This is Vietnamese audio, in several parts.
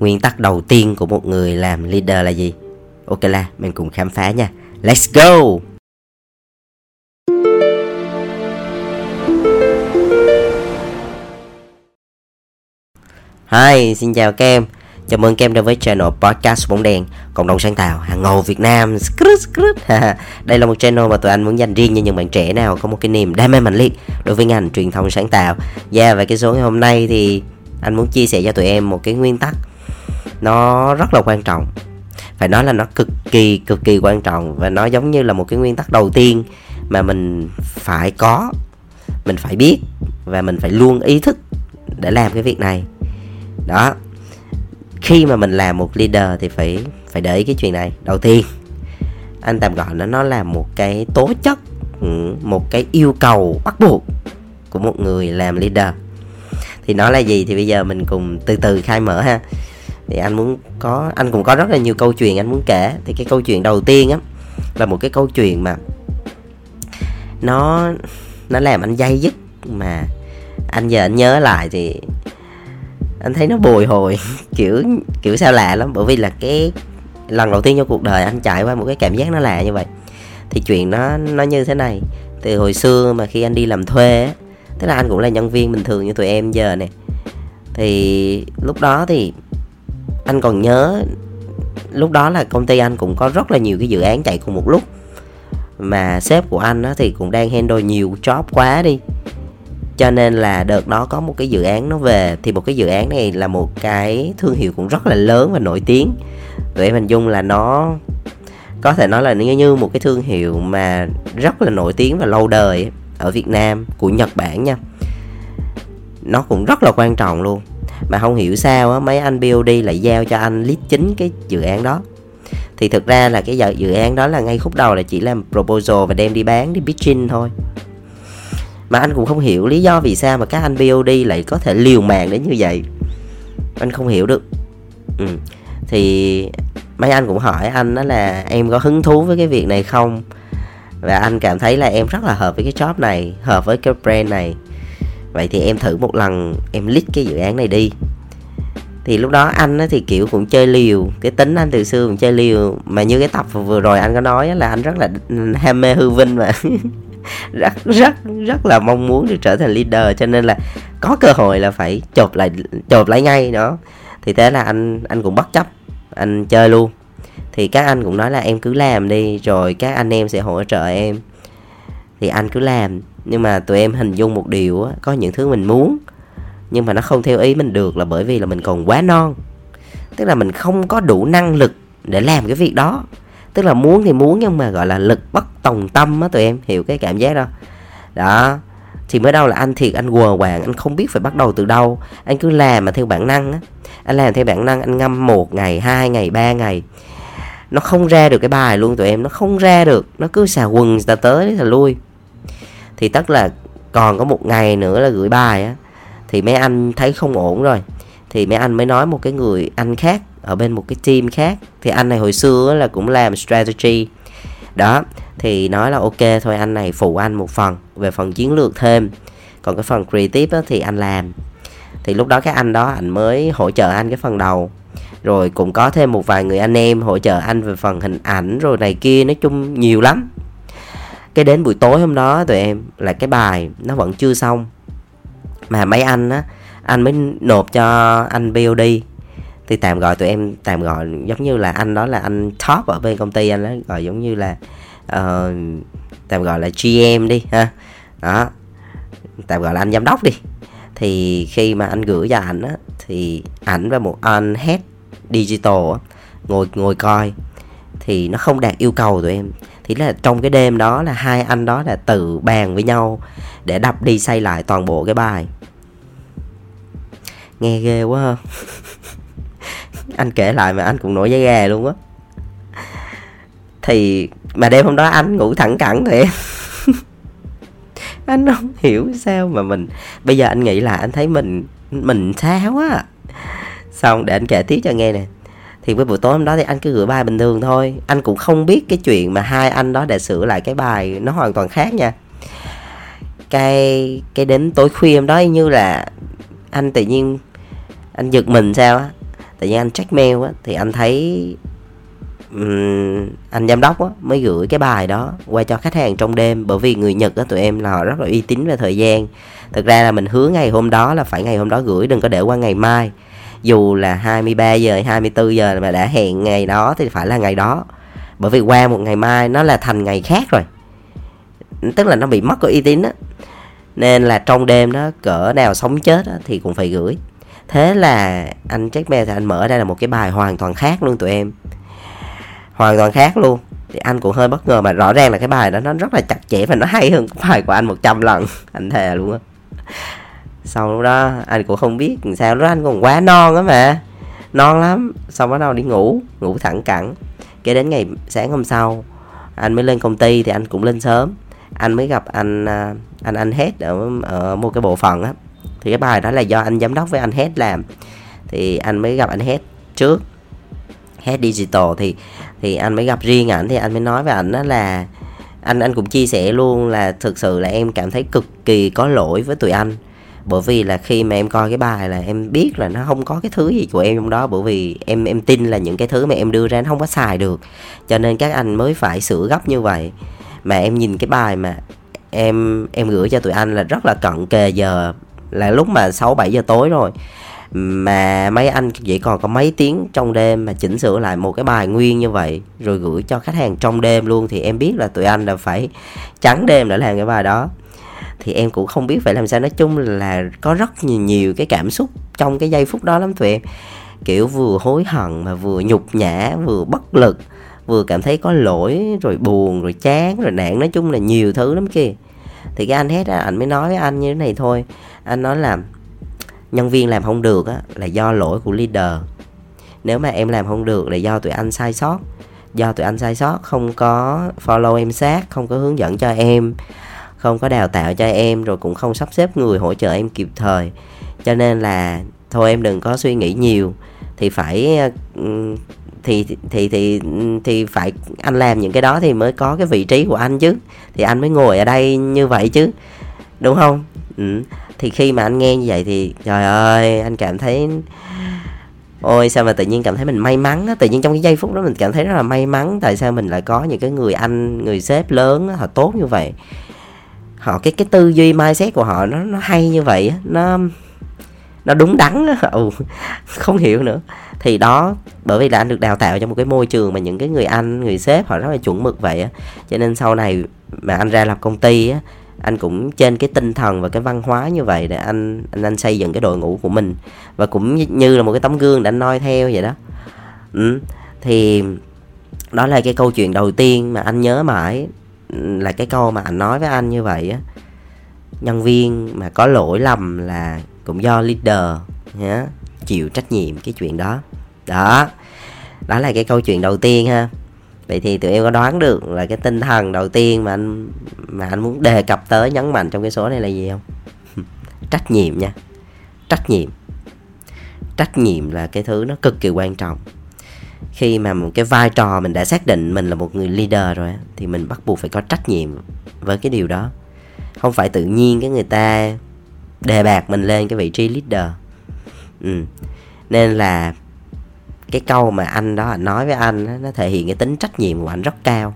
Nguyên tắc đầu tiên của một người làm leader là gì? Ok là mình cùng khám phá nha. Let's go! Hi, xin chào các em. Chào mừng các em đến với channel podcast bóng đèn cộng đồng sáng tạo hàng ngầu Việt Nam. Đây là một channel mà tụi anh muốn dành riêng cho những bạn trẻ nào có một cái niềm đam mê mạnh liệt đối với ngành truyền thông sáng tạo. Và yeah, và cái số ngày hôm nay thì anh muốn chia sẻ cho tụi em một cái nguyên tắc. Nó rất là quan trọng. Phải nói là nó cực kỳ cực kỳ quan trọng và nó giống như là một cái nguyên tắc đầu tiên mà mình phải có, mình phải biết và mình phải luôn ý thức để làm cái việc này. Đó. Khi mà mình làm một leader thì phải phải để ý cái chuyện này. Đầu tiên, anh tạm gọi nó nó là một cái tố chất ừ, một cái yêu cầu bắt buộc của một người làm leader thì nó là gì? Thì bây giờ mình cùng từ từ khai mở ha. Thì anh muốn có, anh cũng có rất là nhiều câu chuyện anh muốn kể. Thì cái câu chuyện đầu tiên á, là một cái câu chuyện mà nó nó làm anh dây dứt mà anh giờ anh nhớ lại thì anh thấy nó bồi hồi. Kiểu kiểu sao lạ lắm. Bởi vì là cái lần đầu tiên trong cuộc đời anh trải qua một cái cảm giác nó lạ như vậy. Thì chuyện nó nó như thế này. Từ hồi xưa mà khi anh đi làm thuê thế tức là anh cũng là nhân viên bình thường như tụi em giờ nè. Thì lúc đó thì anh còn nhớ lúc đó là công ty anh cũng có rất là nhiều cái dự án chạy cùng một lúc. Mà sếp của anh á, thì cũng đang handle nhiều job quá đi. Cho nên là đợt đó có một cái dự án nó về. Thì một cái dự án này là một cái thương hiệu cũng rất là lớn và nổi tiếng. Tụi em hình dung là nó có thể nói là như như một cái thương hiệu mà rất là nổi tiếng và lâu đời ở Việt Nam, của Nhật Bản nha. Nó cũng rất là quan trọng luôn. Mà không hiểu sao á, mấy anh BOD lại giao cho anh lead chính cái dự án đó. Thì thực ra là cái dự án đó là ngay khúc đầu là chỉ làm proposal và đem đi bán, đi pitching thôi. Mà anh cũng không hiểu lý do vì sao mà các anh BOD lại có thể liều mạng đến như vậy. Anh không hiểu được. Ừ. thì mấy anh cũng hỏi anh đó là em có hứng thú với cái việc này không? Và anh cảm thấy là em rất là hợp với cái job này, hợp với cái brand này. Vậy thì em thử một lần, em list cái dự án này đi. Thì lúc đó anh thì, kiểu, cũng chơi liều. Cái tính anh từ xưa cũng chơi liều. Mà như cái tập vừa rồi anh có nói là anh rất là ham mê hư vinh mà. Rất rất rất là mong muốn được trở thành leader, cho nên là có cơ hội là phải chộp lại chộp lại ngay đó. Thì thế là anh anh cũng bất chấp. Anh chơi luôn thì các anh cũng nói là em cứ làm đi, rồi các anh em sẽ hỗ trợ em. Thì anh cứ làm, nhưng mà tụi em hình dung một điều á, có những thứ mình muốn, nhưng mà nó không theo ý mình được là bởi vì là mình còn quá non. Tức là mình không có đủ năng lực để làm cái việc đó. Tức là muốn thì muốn nhưng mà, gọi là, lực bất tòng tâm á tụi em, hiểu cái cảm giác đó. Đó, thì mới đâu là anh thiệt, anh quờ quàng, anh không biết phải bắt đầu từ đâu. Anh cứ làm mà theo bản năng á. Anh làm theo bản năng, anh ngâm một ngày, hai ngày, ba ngày nó không ra được cái bài luôn tụi em nó không ra được. Nó cứ xà quần ta tới là lui. Thì tất là còn có một ngày nữa là gửi bài á. Thì mấy anh thấy không ổn rồi. Thì mấy anh mới nói một cái người anh khác ở bên một cái team khác. Thì anh này hồi xưa là cũng làm strategy. Đó thì nói là ok thôi anh này phụ anh một phần về phần chiến lược thêm. Còn cái phần creative á, thì anh làm. Thì lúc đó cái anh đó anh mới hỗ trợ anh cái phần đầu rồi cũng có thêm một vài người anh em hỗ trợ anh về phần hình ảnh rồi này kia nói chung nhiều lắm. Cái đến buổi tối hôm đó tụi em là cái bài nó vẫn chưa xong. Mà mấy anh á anh mới nộp cho anh BOD thì tạm gọi tụi em tạm gọi giống như là anh đó là anh top ở bên công ty anh đó gọi giống như là uh, tạm gọi là GM đi ha. Đó tạm gọi là anh giám đốc đi. Thì khi mà anh gửi cho ảnh á thì ảnh và một anh head digital á. Ngồi ngồi coi. Thì nó không đạt yêu cầu tụi em. Thì là trong cái đêm đó là hai anh đó là tự bàn với nhau để đập đi xây lại toàn bộ cái bài. Nghe ghê quá ha. Anh kể lại mà anh cũng nổi da gà luôn á. Thì mà đêm hôm đó anh ngủ thẳng cẳng thì anh không hiểu sao mà mình, bây giờ anh nghĩ là anh thấy mình mình sao á xong để anh kể tiếp cho nghe nè. Thì với buổi tối hôm đó thì anh cứ gửi bài bình thường thôi. Anh cũng không biết cái chuyện mà hai anh đó để sửa lại cái bài nó hoàn toàn khác nha. Cái cái đến tối khuya hôm đó như là anh tự nhiên anh giật mình sao á. Tự nhiên anh check mail á thì anh thấy um, anh giám đốc á mới gửi cái bài đó qua cho khách hàng trong đêm. Bởi vì người nhật á tụi em là họ rất là uy tín về thời gian. Thực ra là mình hứa ngày hôm đó là phải ngày hôm đó gửi đừng có để qua ngày mai dù là 23 giờ 24 giờ mà đã hẹn ngày đó thì phải là ngày đó. Bởi vì qua một ngày mai nó là thành ngày khác rồi. Tức là nó bị mất cái uy tín á. Nên là trong đêm đó cỡ nào sống chết đó, thì cũng phải gửi. Thế là anh check mail thì anh mở ra là một cái bài hoàn toàn khác luôn tụi em. Hoàn toàn khác luôn. Thì anh cũng hơi bất ngờ mà rõ ràng là cái bài đó nó rất là chặt chẽ và nó hay hơn cái bài của anh 100 lần. Anh thề luôn á sau lúc đó anh cũng không biết làm sao lúc đó anh còn quá non á mà. Non lắm. Xong bắt đầu đi ngủ ngủ thẳng cẳng. Cái đến ngày sáng hôm sau anh mới lên công ty thì anh cũng lên sớm. Anh mới gặp anh à, anh anh hết ở, ở một cái bộ phận á. Thì cái bài đó là do anh giám đốc với anh hết làm. Thì anh mới gặp anh hết trước. Hết digital thì thì anh mới gặp riêng ảnh. Thì anh mới nói với ảnh đó là anh anh cũng chia sẻ luôn là thực sự là em cảm thấy cực kỳ có lỗi với tụi anh bởi vì là khi mà em coi cái bài là em biết là nó không có cái thứ gì của em trong đó, bởi vì em em tin là những cái thứ mà em đưa ra nó không có xài được. Cho nên các anh mới phải sửa gấp như vậy. Mà em nhìn cái bài mà em em gửi cho tụi anh là rất là cận kề giờ, là lúc mà 6 7 giờ tối rồi. Mà mấy anh chỉ còn có mấy tiếng trong đêm mà chỉnh sửa lại một cái bài nguyên như vậy, rồi gửi cho khách hàng trong đêm luôn, thì em biết là tụi anh là phải trắng đêm để làm cái bài đó thì em cũng không biết phải làm sao. Nói chung là có rất nhiều nhiều cái cảm xúc trong cái giây phút đó lắm tụi em. Kiểu vừa hối hận mà vừa nhục nhã, vừa bất lực, vừa cảm thấy có lỗi, rồi buồn, rồi chán, rồi nản. nói chung là nhiều thứ lắm kia thì cái anh hết á anh mới nói với anh như thế này thôi. Anh nói là, nhân viên làm không được á, là do lỗi của leader. Nếu mà em làm không được là do tụi anh sai sót. Do tụi anh sai sót, không có follow em sát, không có hướng dẫn cho em không có đào tạo cho em, rồi cũng không sắp xếp người hỗ trợ em kịp thời. Cho nên là thôi em đừng có suy nghĩ nhiều. Thì phải ừ, thì thì thì thì phải, anh làm những cái đó thì mới có cái vị trí của anh chứ. Thì anh mới ngồi ở đây như vậy chứ, đúng không? Ừ. thì khi mà anh nghe như vậy thì, trời ơi, anh cảm thấy, ôi, sao mà tự nhiên cảm thấy mình may mắn á. Tự nhiên trong cái giây phút đó mình cảm thấy rất là may mắn tại sao mình lại có những cái người anh, người sếp lớn họ tốt như vậy họ cái cái tư duy mindset của họ nó nó hay như vậy nó nó đúng đắn ừ, không hiểu nữa. Thì đó bởi vì là anh được đào tạo trong một cái môi trường mà những cái người anh người sếp họ rất là chuẩn mực vậy á. Cho nên sau này mà anh ra lập công ty á anh cũng trên cái tinh thần và cái văn hóa như vậy để anh anh anh xây dựng cái đội ngũ của mình. Và cũng như là một cái tấm gương để anh noi theo vậy đó. Ừ. thì đó là cái câu chuyện đầu tiên mà anh nhớ mãi là cái câu mà anh nói với anh như vậy á. Nhân viên mà có lỗi lầm là cũng do leader nhé chịu trách nhiệm cái chuyện đó. Đó đó là cái câu chuyện đầu tiên ha. Vậy thì tụi em có đoán được là cái tinh thần đầu tiên mà anh mà anh muốn đề cập tới, nhấn mạnh trong cái số này là gì không? Trách nhiệm nha. Trách nhiệm. Trách nhiệm là cái thứ nó cực kỳ quan trọng khi mà một cái vai trò mình đã xác định mình là một người leader rồi thì mình bắt buộc phải có trách nhiệm với cái điều đó. Không phải tự nhiên cái người ta đề bạt mình lên cái vị trí leader. Ừ. nên là cái câu mà anh đó, anh nói với anh nó thể hiện cái tính trách nhiệm của anh rất cao.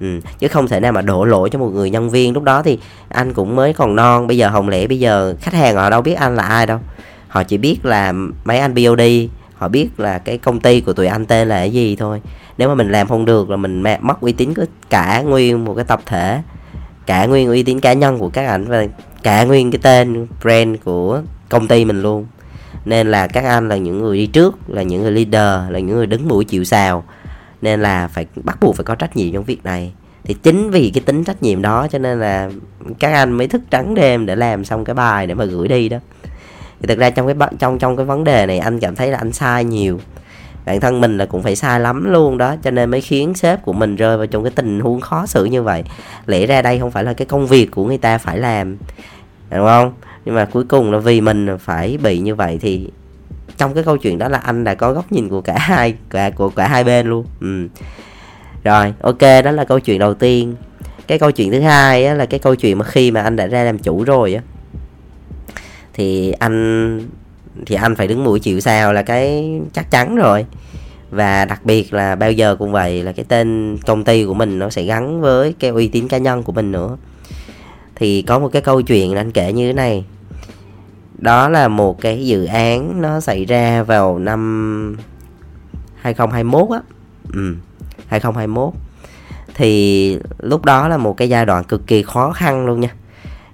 Ừ. chứ không thể nào mà đổ lỗi cho một người nhân viên. Lúc đó thì anh cũng mới còn non, bây giờ hồng lẽ bây giờ khách hàng họ đâu biết anh là ai đâu. Họ chỉ biết là mấy anh BOD họ biết là cái công ty của tụi anh tên là cái gì thôi. Nếu mà mình làm không được là mình mất uy tín của cả nguyên một cái tập thể, cả nguyên uy tín cá nhân của các ảnh và cả nguyên cái tên brand của công ty mình luôn. Nên là các anh là những người đi trước, là những người leader, là những người đứng mũi chịu sào. Nên là phải bắt buộc phải có trách nhiệm trong việc này. Thì chính vì cái tính trách nhiệm đó cho nên là các anh mới thức trắng đêm để làm xong cái bài để mà gửi đi đó thì thực ra trong cái trong trong cái vấn đề này anh cảm thấy là anh sai nhiều. Bản thân mình là cũng phải sai lắm luôn đó cho nên mới khiến sếp của mình rơi vào trong cái tình huống khó xử như vậy. Lẽ ra đây không phải là cái công việc của người ta phải làm đúng không? Nhưng mà cuối cùng là vì mình phải bị như vậy thì trong cái câu chuyện đó là anh đã có góc nhìn của cả hai cả của cả hai bên luôn. Ừ. rồi ok đó là câu chuyện đầu tiên. Cái câu chuyện thứ hai á, là cái câu chuyện mà khi mà anh đã ra làm chủ rồi á thì anh thì anh phải đứng mũi chịu sao là cái chắc chắn rồi. Và đặc biệt là bao giờ cũng vậy là cái tên công ty của mình nó sẽ gắn với cái uy tín cá nhân của mình nữa. Thì có một cái câu chuyện anh kể như thế này. Đó là một cái dự án nó xảy ra vào năm 2021 á. Ừ 2021 thì lúc đó là một cái giai đoạn cực kỳ khó khăn luôn nha.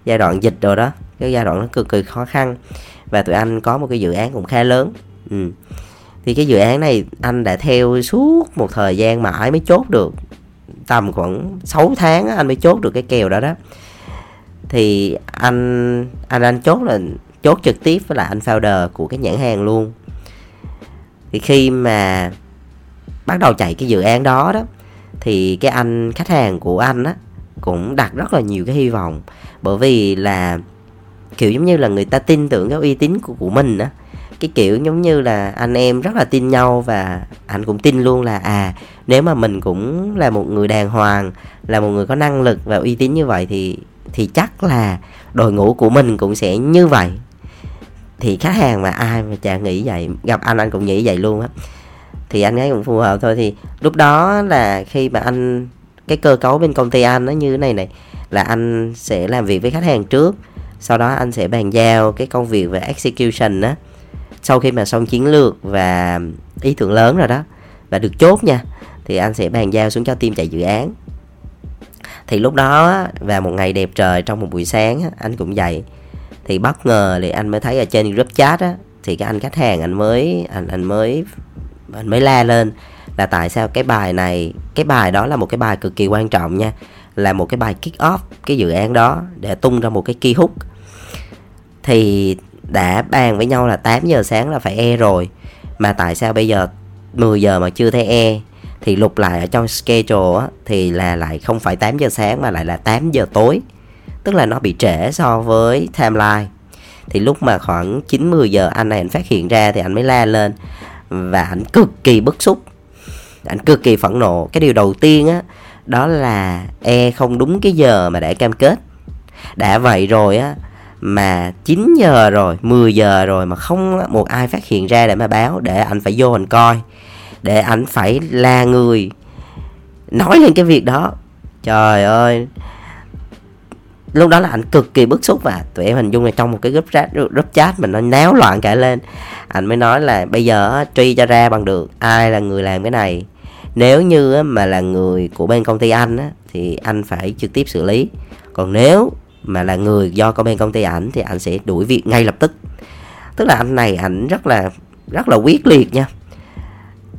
Giai đoạn dịch rồi đó cái giai đoạn nó cực kỳ khó khăn. Và tụi anh có một cái dự án cũng khá lớn. Ừ. thì cái dự án này anh đã theo suốt một thời gian mãi mới chốt được. Tầm khoảng 6 tháng anh mới chốt được cái kèo đó đó. Thì anh anh anh chốt là, chốt trực tiếp với lại anh founder của cái nhãn hàng luôn. Thì khi mà bắt đầu chạy cái dự án đó đó, thì cái anh, khách hàng của anh á, cũng đặt rất là nhiều cái hy vọng. Bởi vì là kiểu giống như là người ta tin tưởng cái uy tín của, của mình á. Cái kiểu giống như là anh em rất là tin nhau và anh cũng tin luôn là à nếu mà mình cũng là một người đàng hoàng là một người có năng lực và uy tín như vậy thì thì chắc là đội ngũ của mình cũng sẽ như vậy. Thì khách hàng mà ai mà chả nghĩ vậy gặp anh anh cũng nghĩ vậy luôn á. Thì anh ấy cũng phù hợp thôi. Thì lúc đó là khi mà anh cái cơ cấu bên công ty anh nó như thế này này là anh sẽ làm việc với khách hàng trước sau đó anh sẽ bàn giao cái công việc về execution á. Sau khi mà xong chiến lược và ý tưởng lớn rồi đó, và được chốt nha, thì anh sẽ bàn giao xuống cho team chạy dự án. Thì lúc đó và một ngày đẹp trời trong một buổi sáng anh cũng dậy thì bất ngờ thì anh mới thấy ở trên group chat á, thì cái anh khách hàng anh mới, anh anh mới anh mới la lên là tại sao cái bài này, cái bài đó là một cái bài cực kỳ quan trọng nha là một cái bài kick off cái dự án đó để tung ra một cái key hook. Thì đã bàn với nhau là 8 giờ sáng là phải e rồi. Mà tại sao bây giờ 10 giờ mà chưa thấy e? Thì lục lại ở trong schedule á, thì là lại không phải 8 giờ sáng mà lại là 8 giờ tối. Tức là nó bị trễ so với timeline. Thì lúc mà khoảng 9 10 giờ anh này anh phát hiện ra thì anh mới la lên. Và anh cực kỳ bức xúc. Anh cực kỳ phẫn nộ. Cái điều đầu tiên á đó là e không đúng cái giờ mà đã cam kết. Đã vậy rồi á, mà 9 giờ rồi 10 giờ rồi mà không một ai phát hiện ra để mà báo, để anh phải vô anh coi. Để anh phải là người nói lên cái việc đó. Trời ơi, lúc đó là anh cực kỳ bức xúc và tụi em hình dung là trong một cái group chat group chat mình nó náo loạn cả lên. Anh mới nói là bây giờ truy cho ra bằng được, ai là người làm cái này? Nếu như mà là người của bên công ty anh á, thì anh phải trực tiếp xử lý. Còn nếu mà là người do có bên công ty ảnh thì anh sẽ đuổi việc ngay lập tức. Tức là anh này ảnh rất là rất là quyết liệt nha.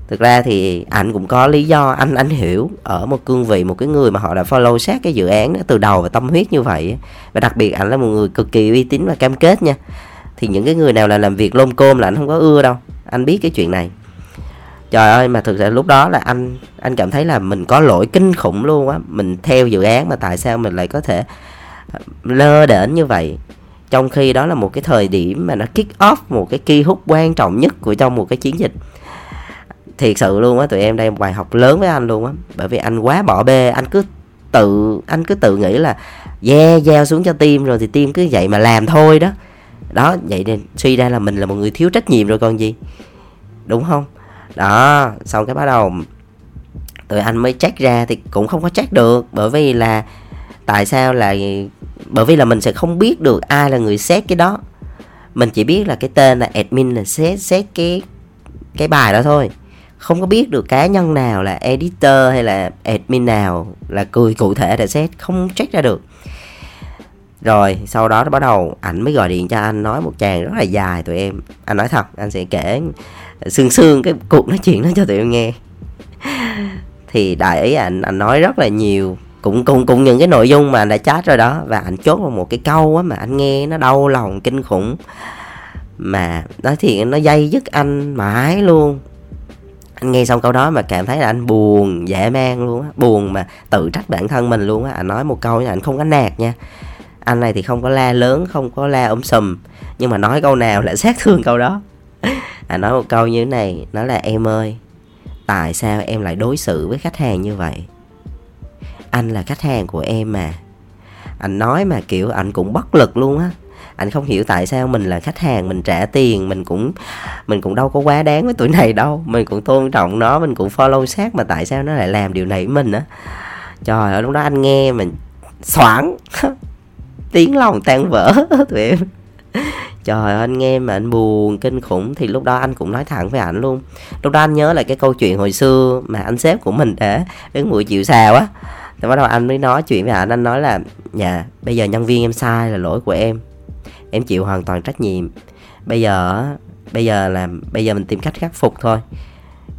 Thực ra thì ảnh cũng có lý do anh anh hiểu ở một cương vị một cái người mà họ đã follow sát cái dự án đó từ đầu và tâm huyết như vậy và đặc biệt ảnh là một người cực kỳ uy tín và cam kết nha. Thì những cái người nào là làm việc lôm côm là anh không có ưa đâu. Anh biết cái chuyện này trời ơi, mà thực sự lúc đó là anh anh cảm thấy là mình có lỗi kinh khủng luôn á. Mình theo dự án mà tại sao mình lại có thể ờ, lơ đễnh như vậy? Trong khi đó là một cái thời điểm mà nó kick off một cái key hút quan trọng nhất của trong một cái chiến dịch. Thiệt sự luôn á, tụi em đây một bài học lớn với anh luôn á. Bởi vì anh quá bỏ bê, anh cứ tự, anh cứ tự nghĩ là, yeah, giao xuống cho team rồi thì team cứ vậy mà làm thôi đó. Đó, vậy nên suy ra là mình là một người thiếu trách nhiệm rồi còn gì. Đúng không? Đó, xong cái bắt đầu tụi anh mới check ra thì cũng không có check được, bởi vì là tại sao là bởi vì là mình sẽ không biết được ai là người xét cái đó. Mình chỉ biết là cái tên là admin là xét xét cái cái bài đó thôi. Không có biết được cá nhân nào là editor hay là admin nào là cười cụ thể để xét, không check ra được. Rồi, sau đó nó bắt đầu ảnh mới gọi điện cho anh nói một chàng rất là dài tụi em. Anh nói thật, anh sẽ kể sương sương, cái cuộc nói chuyện đó cho tụi em nghe. Thì đại ý anh anh nói rất là nhiều. Cũng cùng cùng những cái nội dung mà anh đã chat rồi đó. Và anh chốt vào một cái câu á mà anh nghe nó đau lòng, kinh khủng. Mà nói thì nó dây dứt anh mãi luôn. Anh nghe xong câu đó mà cảm thấy là anh buồn dễ mang luôn á. Buồn mà tự trách bản thân mình luôn á. Anh nói một câu là anh không có nạt nha. Anh này thì không có la lớn, không có la ấm sùm. Nhưng mà nói câu nào lại sát thương câu đó anh nói một câu như thế này nó là, em ơi, tại sao em lại đối xử với khách hàng như vậy? Anh là khách hàng của em mà. Anh nói mà, kiểu, anh cũng bất lực luôn á. Anh không hiểu tại sao mình là khách hàng, mình trả tiền, mình cũng mình cũng đâu có quá đáng với tụi này đâu. Mình cũng tôn trọng nó, mình cũng follow sát mà tại sao nó lại làm điều này với mình á. Trời ơi, lúc đó anh nghe mình xoảng, tiếng lòng tan vỡ tụi em trời ơi, anh nghe mà anh buồn, kinh khủng. Thì lúc đó anh cũng nói thẳng với ảnh luôn. Lúc đó anh nhớ lại cái câu chuyện hồi xưa mà anh sếp của mình để đứng mũi chịu xào á. Thì bắt đầu anh mới nói chuyện với ảnh, anh nói là dạ bây giờ nhân viên em sai là lỗi của em. Em chịu hoàn toàn trách nhiệm. Bây giờ bây giờ là, bây giờ mình tìm cách khắc phục thôi.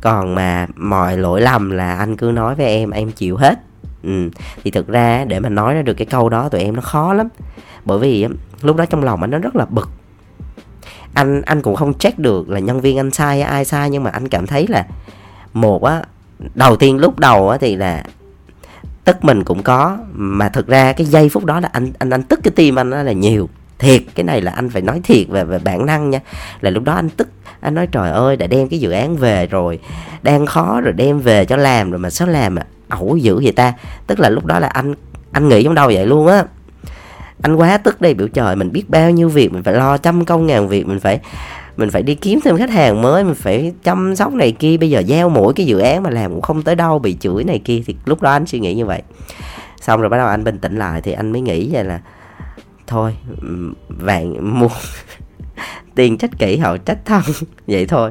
Còn mà mọi lỗi lầm là anh cứ nói với em em chịu hết. Ừ. thì thực ra để mà nói ra được cái câu đó tụi em nó khó lắm. Bởi vì lúc đó trong lòng anh nó rất là bực anh anh cũng không check được là nhân viên anh sai ai sai, nhưng mà anh cảm thấy là một á, đầu tiên lúc đầu á thì là tức mình cũng có, mà thực ra cái giây phút đó là anh anh anh tức cái tim anh đó là nhiều. Thiệt, cái này là anh phải nói thiệt về về bản năng nha. Là lúc đó anh tức, anh nói, trời ơi, đã đem cái dự án về rồi, đang khó rồi, đem về cho làm rồi mà sao làm mà ẩu dữ vậy ta? Tức là lúc đó là anh anh nghĩ trong đầu vậy luôn á anh quá tức đây, biểu trời, mình biết bao nhiêu việc, mình phải lo trăm công ngàn việc, mình phải mình phải đi kiếm thêm khách hàng mới, mình phải chăm sóc này kia. Bây giờ gieo mỗi cái dự án mà làm cũng không tới đâu, bị chửi này kia, thì lúc đó anh suy nghĩ như vậy. Xong rồi bắt đầu anh bình tĩnh lại, thì anh mới nghĩ vậy là, thôi vạn mua, tiền trách kỹ hậu trách thân. Vậy thôi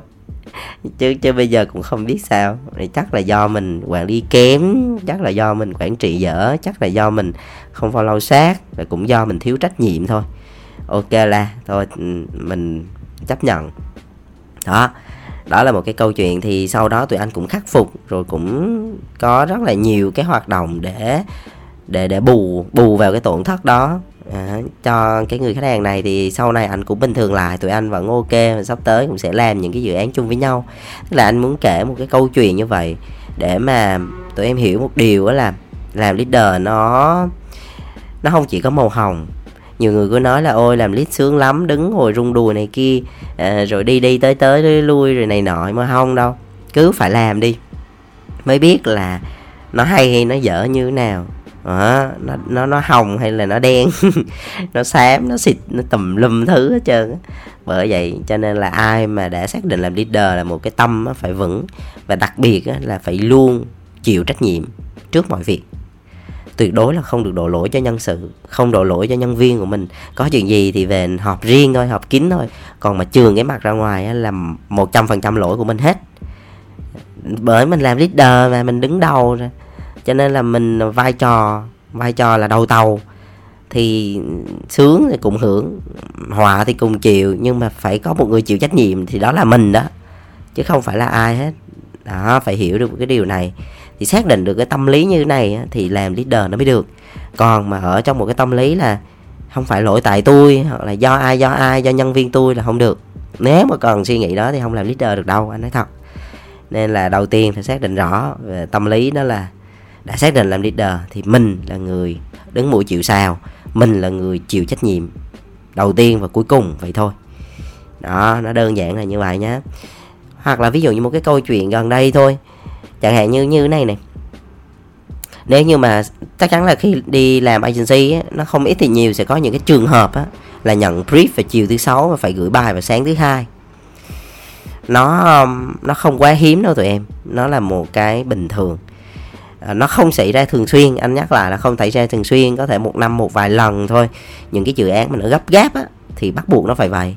chứ chứ bây giờ cũng không biết sao. Thì chắc là do mình quản lý kém, chắc là do mình quản trị dở, chắc là do mình không follow sát, và cũng do mình thiếu trách nhiệm thôi. Ok là, thôi ừ, mình chấp nhận. Đó đó là một cái câu chuyện. Thì sau đó tụi anh cũng khắc phục, rồi cũng có rất là nhiều cái hoạt động để để để bù bù vào cái tổn thất đó à, cho cái người khách hàng này thì sau này anh cũng bình thường lại tụi anh vẫn ok và sắp tới cũng sẽ làm những cái dự án chung với nhau. Tức là anh muốn kể một cái câu chuyện như vậy để mà tụi em hiểu một điều đó là làm leader nó nó không chỉ có màu hồng. Nhiều người cứ nói là ôi làm lead sướng lắm đứng ngồi rung đùi này kia à, rồi đi đi tới tới đi, lui rồi này nọ. Mà không đâu cứ phải làm đi. Mới biết là nó hay hay nó dở như thế nào đó, nó nó nó hồng hay là nó đen? Nó xám nó xịt nó tùm lum thứ hết trơn bởi vậy cho nên là ai mà đã xác định làm leader là một cái tâm phải vững. Và đặc biệt là phải luôn chịu trách nhiệm trước mọi việc. Tuyệt đối là không được đổ lỗi cho nhân sự không đổ lỗi cho nhân viên của mình. Có chuyện gì thì về họp riêng thôi họp kín thôi. Còn mà trường cái mặt ra ngoài là một trăm phần trăm lỗi của mình hết. Bởi mình làm leader mà mình đứng đầu rồi cho nên là mình vai trò vai trò là đầu tàu. Thì sướng thì cùng hưởng họa thì cùng chịu, nhưng mà phải có một người chịu trách nhiệm thì đó là mình đó, chứ không phải là ai hết. Đó, phải hiểu được cái điều này. Thì xác định được cái tâm lý như thế này thì làm leader nó mới được. Còn mà ở trong một cái tâm lý là không phải lỗi tại tôi, hoặc là do ai do ai, do nhân viên tôi là không được. Nếu mà còn suy nghĩ đó thì không làm leader được đâu, anh nói thật. Nên là đầu tiên phải xác định rõ về tâm lý đó là đã xác định làm leader thì mình là người đứng mũi chịu sao mình là người chịu trách nhiệm đầu tiên và cuối cùng vậy thôi. Đó nó đơn giản là như vậy nhé hoặc là ví dụ như một cái câu chuyện gần đây thôi chẳng hạn như như này này nếu như mà chắc chắn là khi đi làm agency á, nó không ít thì nhiều sẽ có những cái trường hợp á, là nhận brief vào chiều thứ sáu và phải gửi bài vào sáng thứ hai. Nó um, nó không quá hiếm đâu tụi em nó là một cái bình thường. Ờ, nó không xảy ra thường xuyên anh nhắc lại là không xảy ra thường xuyên có thể một năm một vài lần thôi. Những cái dự án mà nó gấp gáp á thì bắt buộc nó phải vậy.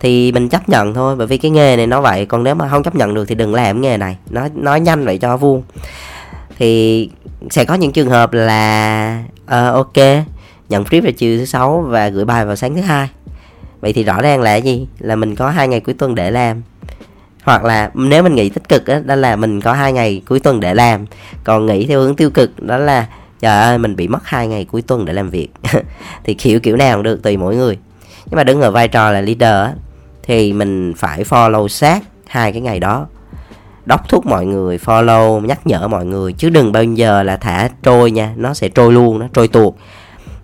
Thì mình chấp nhận thôi bởi vì cái nghề này nó vậy. Còn nếu mà không chấp nhận được thì đừng làm nghề này. Nó nói nhanh vậy cho vuông. Thì sẽ có những trường hợp là uh, ok nhận free vào chiều thứ sáu và gửi bài vào sáng thứ hai. Vậy thì rõ ràng là gì? Là mình có hai ngày cuối tuần để làm hoặc là nếu mình nghĩ tích cực đó, đó là mình có hai ngày cuối tuần để làm. Còn nghĩ theo hướng tiêu cực đó là trời ơi mình bị mất hai ngày cuối tuần để làm việc. Thì kiểu kiểu nào cũng được tùy mỗi người. Nhưng mà đứng ở vai trò là leader thì mình phải follow sát hai cái ngày đó. Đốc thúc mọi người follow nhắc nhở mọi người chứ đừng bao giờ là thả trôi nha nó sẽ trôi luôn nó trôi tuột.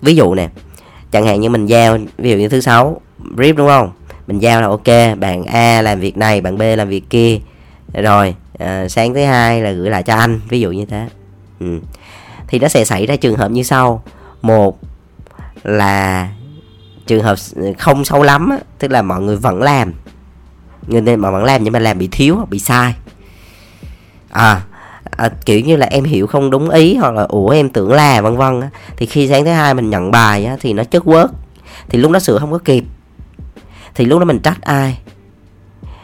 Ví dụ nè chẳng hạn như mình giao ví dụ như thứ sáu brief đúng không? Mình giao là ok bạn A làm việc này bạn B làm việc kia. Rồi à, sáng thứ hai là gửi lại cho anh ví dụ như thế. Ừ. thì nó sẽ xảy ra trường hợp như sau. Một là trường hợp không sâu lắm á, tức là mọi người vẫn làm. Người nên mà vẫn làm nhưng mà làm bị thiếu hoặc bị sai. À, à kiểu như là em hiểu không đúng ý hoặc là ủa em tưởng là vân vân á, thì khi sáng thứ hai mình nhận bài á, thì nó chất quớt thì lúc đó sửa không có kịp thì lúc đó mình trách ai?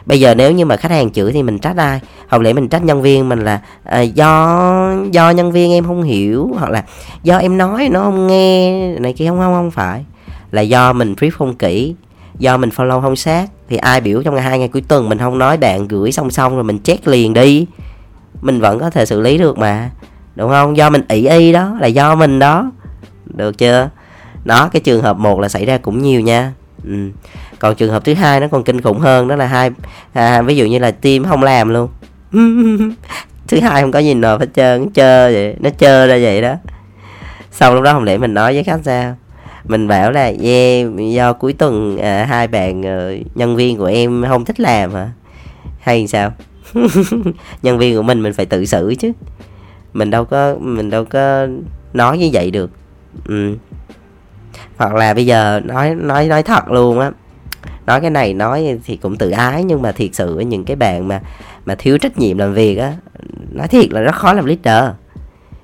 Bây giờ nếu như mà khách hàng chửi thì mình trách ai? Hoặc lẽ mình trách nhân viên mình là à, do do nhân viên em không hiểu hoặc là do em nói nó không nghe này kia không không không phải. Là do mình brief không kỹ do mình follow không sát thì ai biểu trong ngày hai ngày cuối tuần mình không nói bạn gửi song song rồi mình check liền đi. Mình vẫn có thể xử lý được mà đúng không? Do mình ỷ y đó là do mình đó. Được chưa? Đó cái trường hợp một là xảy ra cũng nhiều nha. Ừ còn trường hợp thứ hai nó còn kinh khủng hơn đó là hai à, ví dụ như là team không làm luôn. Thứ hai không có gì nộp hết trơn chơi vậy nó chơi ra vậy đó. Xong lúc đó không lẽ mình nói với khách sao? Mình bảo là yeah, do cuối tuần à, hai bạn uh, nhân viên của em không thích làm hả? Hay sao? Nhân viên của mình mình phải tự xử chứ. Mình đâu có mình đâu có nói như vậy được. Ừ. hoặc là bây giờ nói nói nói thật luôn á nói cái này nói thì cũng tự ái nhưng mà thiệt sự những cái bạn mà mà thiếu trách nhiệm làm việc á nói thiệt là rất khó làm leader.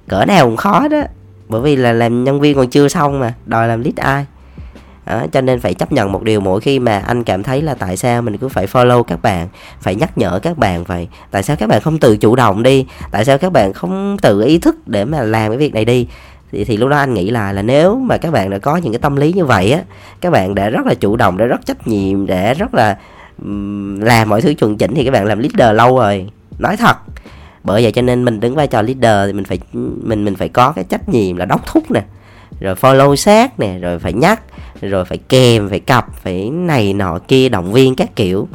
Cỡ nào cũng khó đó. Bởi vì là làm nhân viên còn chưa xong mà đòi làm lead ai? Đó, cho nên phải chấp nhận một điều mỗi khi mà anh cảm thấy là tại sao mình cứ phải follow các bạn phải nhắc nhở các bạn vậy tại sao các bạn không tự chủ động đi tại sao các bạn không tự ý thức để mà làm cái việc này đi? Thì, thì lúc đó anh nghĩ là là nếu mà các bạn đã có những cái tâm lý như vậy á các bạn đã rất là chủ động đã rất trách nhiệm để rất là um, làm mọi thứ chuẩn chỉnh thì các bạn làm leader lâu rồi. Nói thật bởi vậy cho nên mình đứng vai trò leader thì mình phải mình mình phải có cái trách nhiệm là đốc thúc nè rồi follow sát nè rồi phải nhắc rồi phải kèm phải cặp phải này nọ kia động viên các kiểu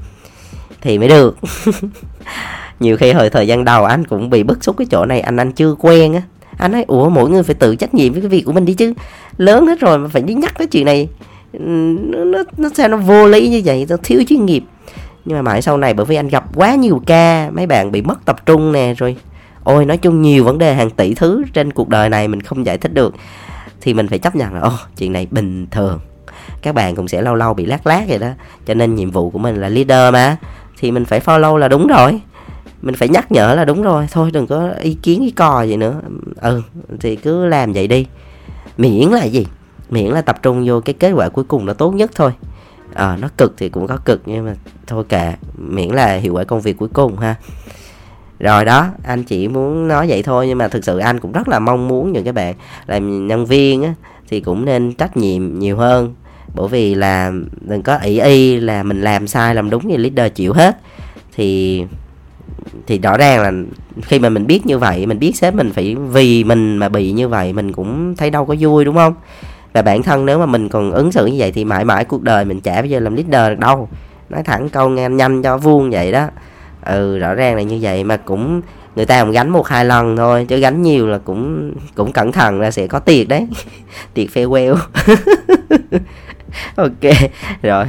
thì mới được. Nhiều khi hồi thời gian đầu anh cũng bị bức xúc cái chỗ này anh anh chưa quen á anh nói ủa mỗi người phải tự trách nhiệm với cái việc của mình đi chứ. Lớn hết rồi mà phải đi nhắc cái chuyện này. Nó nó, nó sao nó vô lý như vậy? Nó thiếu chuyên nghiệp. Nhưng mà mãi sau này bởi vì anh gặp quá nhiều ca mấy bạn bị mất tập trung nè rồi ôi nói chung nhiều vấn đề hàng tỷ thứ trên cuộc đời này mình không giải thích được. Thì mình phải chấp nhận là ô chuyện này bình thường. Các bạn cũng sẽ lâu lâu bị lát lát vậy đó. Cho nên nhiệm vụ của mình là leader mà. Thì mình phải follow là đúng rồi mình phải nhắc nhở là đúng rồi thôi đừng có ý kiến ý cò gì nữa. Ừ thì cứ làm vậy đi. Miễn là gì? Miễn là tập trung vô cái kết quả cuối cùng là tốt nhất thôi. À, nó cực thì cũng có cực nhưng mà thôi kệ. Miễn là hiệu quả công việc cuối cùng ha. Rồi đó anh chỉ muốn nói vậy thôi nhưng mà thực sự anh cũng rất là mong muốn những cái bạn làm nhân viên á, thì cũng nên trách nhiệm nhiều hơn. Bởi vì là đừng có ý y là mình làm sai làm đúng thì leader chịu hết. Thì thì rõ ràng là khi mà mình biết như vậy, mình biết sếp mình phải, vì mình mà bị như vậy, mình cũng thấy đâu có vui, đúng không? Và bản thân nếu mà mình còn ứng xử như vậy thì mãi mãi cuộc đời mình chả bao giờ làm leader được đâu. Nói thẳng câu nghe nhanh cho vuông vậy đó. Ừ rõ ràng là như vậy mà cũng người ta cũng gánh một hai lần thôi, chứ gánh nhiều là cũng cũng cẩn thận là sẽ có tiệc đấy. Tiệc farewell. Ok, rồi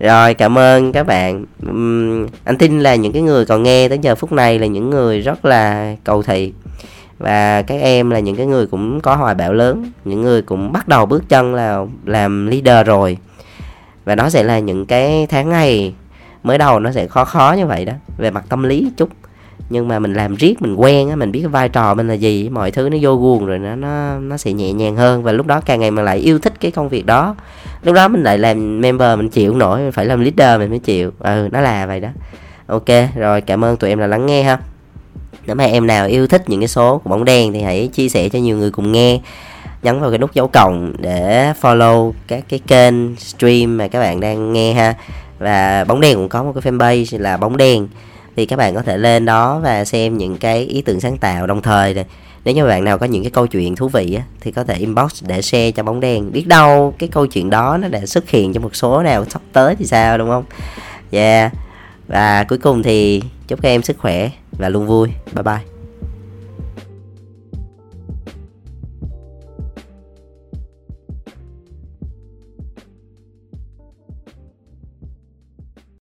rồi cảm ơn các bạn. Uhm, anh tin là những cái người còn nghe tới giờ phút này là những người rất là cầu thị. Và các em là những cái người cũng có hoài bão lớn những người cũng bắt đầu bước chân là làm leader rồi. Và nó sẽ là những cái tháng ngày mới đầu nó sẽ khó khó như vậy đó về mặt tâm lý chút nhưng mà mình làm riết, mình quen á, mình biết cái vai trò mình là gì, mọi thứ nó vô guồng rồi nó nó nó sẽ nhẹ nhàng hơn. Và lúc đó càng ngày mình lại yêu thích cái công việc đó. Lúc đó mình lại làm member mình chịu nổi, mình phải làm leader mình mới chịu. Ừ nó là vậy đó. Ok, rồi cảm ơn tụi em là lắng nghe ha. Nếu mà em nào yêu thích những cái số của bóng đen thì hãy chia sẻ cho nhiều người cùng nghe. Nhấn vào cái nút dấu cộng để follow các cái kênh stream mà các bạn đang nghe ha. Và bóng đen cũng có một cái fanpage là bóng đen thì các bạn có thể lên đó và xem những cái ý tưởng sáng tạo đồng thời này. Nếu như bạn nào có những cái câu chuyện thú vị á, thì có thể inbox để share cho bóng đen. Biết đâu cái câu chuyện đó nó đã xuất hiện trong một số nào sắp tới thì sao đúng không? Yeah. Và cuối cùng thì chúc các em sức khỏe và luôn vui. Bye bye.